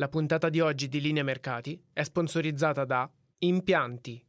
La puntata di oggi di Linea Mercati è sponsorizzata da Impianti.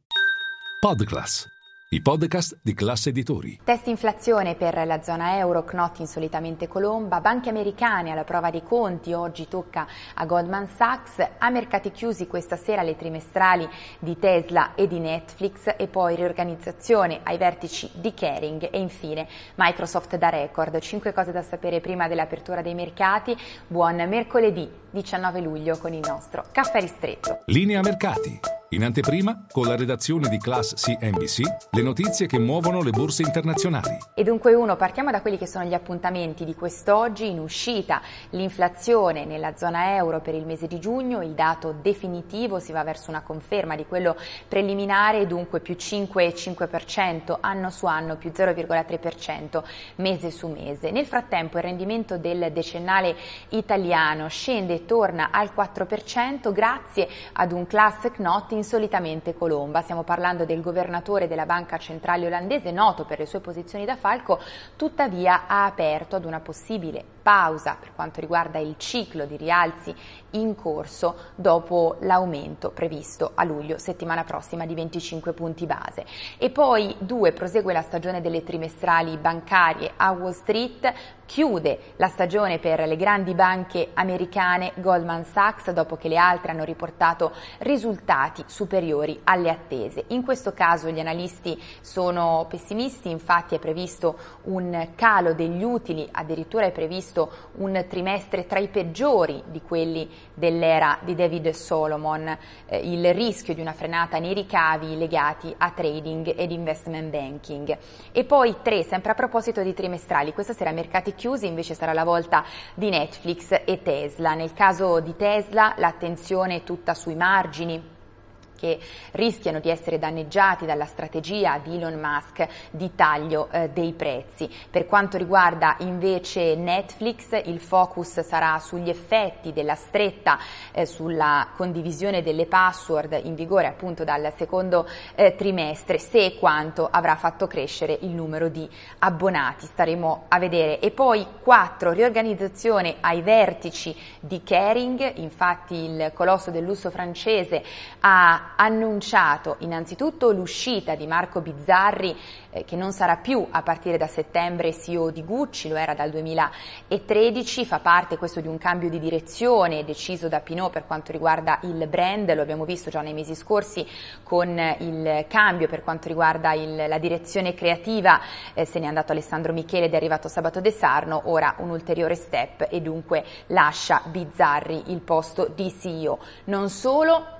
Podclass, i podcast di classe editori. Test inflazione per la zona euro, Knot insolitamente colomba, banche americane alla prova dei conti, oggi tocca a Goldman Sachs, a mercati chiusi questa sera le trimestrali di Tesla e di Netflix e poi riorganizzazione ai vertici di Kering e infine Microsoft da record. Cinque cose da sapere prima dell'apertura dei mercati. Buon mercoledì 19 luglio con il nostro caffè ristretto. Linea Mercati. In anteprima, con la redazione di Class CNBC, le notizie che muovono le borse internazionali. E dunque uno, partiamo da quelli che sono gli appuntamenti di quest'oggi. In uscita l'inflazione nella zona euro per il mese di giugno, il dato definitivo si va verso una conferma di quello preliminare, dunque più 5,5% anno su anno, più 0,3% mese su mese. Nel frattempo il rendimento del decennale italiano scende e torna al 4% grazie ad un class Knot insolitamente colomba. Stiamo parlando del governatore della Banca Centrale Olandese, noto per le sue posizioni da falco, tuttavia ha aperto ad una possibile pausa per quanto riguarda il ciclo di rialzi in corso dopo l'aumento previsto a luglio settimana prossima di 25 punti base. E poi due prosegue la stagione delle trimestrali bancarie a Wall Street, chiude la stagione per le grandi banche americane Goldman Sachs dopo che le altre hanno riportato risultati superiori alle attese. In questo caso gli analisti sono pessimisti, infatti è previsto un calo degli utili, addirittura è previsto un trimestre tra i peggiori di quelli dell'era di David Solomon, eh, il rischio di una frenata nei ricavi legati a trading ed investment banking. E poi tre, sempre a proposito di trimestrali, questa sera mercati chiusi invece sarà la volta di Netflix e Tesla. Nel caso di Tesla l'attenzione è tutta sui margini che rischiano di essere danneggiati dalla strategia di Elon Musk di taglio eh, dei prezzi. Per quanto riguarda invece Netflix, il focus sarà sugli effetti della stretta eh, sulla condivisione delle password in vigore appunto dal secondo eh, trimestre, se e quanto avrà fatto crescere il numero di abbonati. Staremo a vedere. E poi quattro, riorganizzazione ai vertici di Kering, infatti il colosso del lusso francese ha annunciato innanzitutto l'uscita di Marco Bizzarri eh, che non sarà più a partire da settembre CEO di Gucci, lo era dal 2013, fa parte questo di un cambio di direzione deciso da Pinot per quanto riguarda il brand, lo abbiamo visto già nei mesi scorsi con il cambio per quanto riguarda il, la direzione creativa, eh, se n'è andato Alessandro Michele ed è arrivato Sabato De Sarno, ora un ulteriore step e dunque lascia Bizzarri il posto di CEO. Non solo,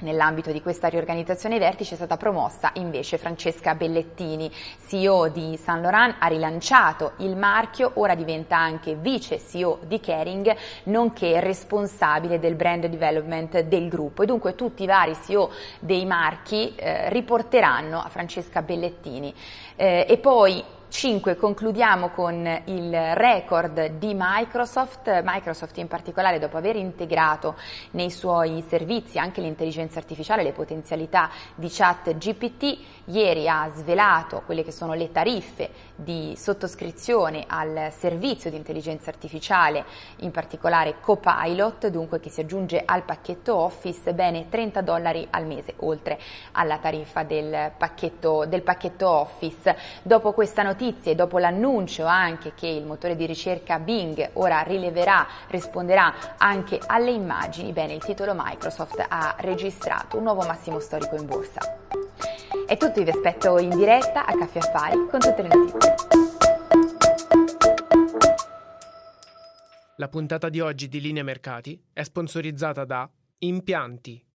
Nell'ambito di questa riorganizzazione ai vertici è stata promossa invece Francesca Bellettini, CEO di Saint Laurent, ha rilanciato il marchio, ora diventa anche vice CEO di Kering, nonché responsabile del brand development del gruppo e dunque tutti i vari CEO dei marchi eh, riporteranno a Francesca Bellettini. Eh, e poi 5 concludiamo con il record di Microsoft, Microsoft in particolare dopo aver integrato nei suoi servizi anche l'intelligenza artificiale, le potenzialità di chat GPT, ieri ha svelato quelle che sono le tariffe di sottoscrizione al servizio di intelligenza artificiale, in particolare Copilot, dunque che si aggiunge al pacchetto Office, bene 30 dollari al mese, oltre alla tariffa del pacchetto, del pacchetto Office. Dopo questa notizia notizie, dopo l'annuncio anche che il motore di ricerca Bing ora rileverà, risponderà anche alle immagini, bene, il titolo Microsoft ha registrato un nuovo massimo storico in borsa. È tutto, vi aspetto in diretta a Caffè Affari con tutte le notizie. La puntata di oggi di Linea Mercati è sponsorizzata da Impianti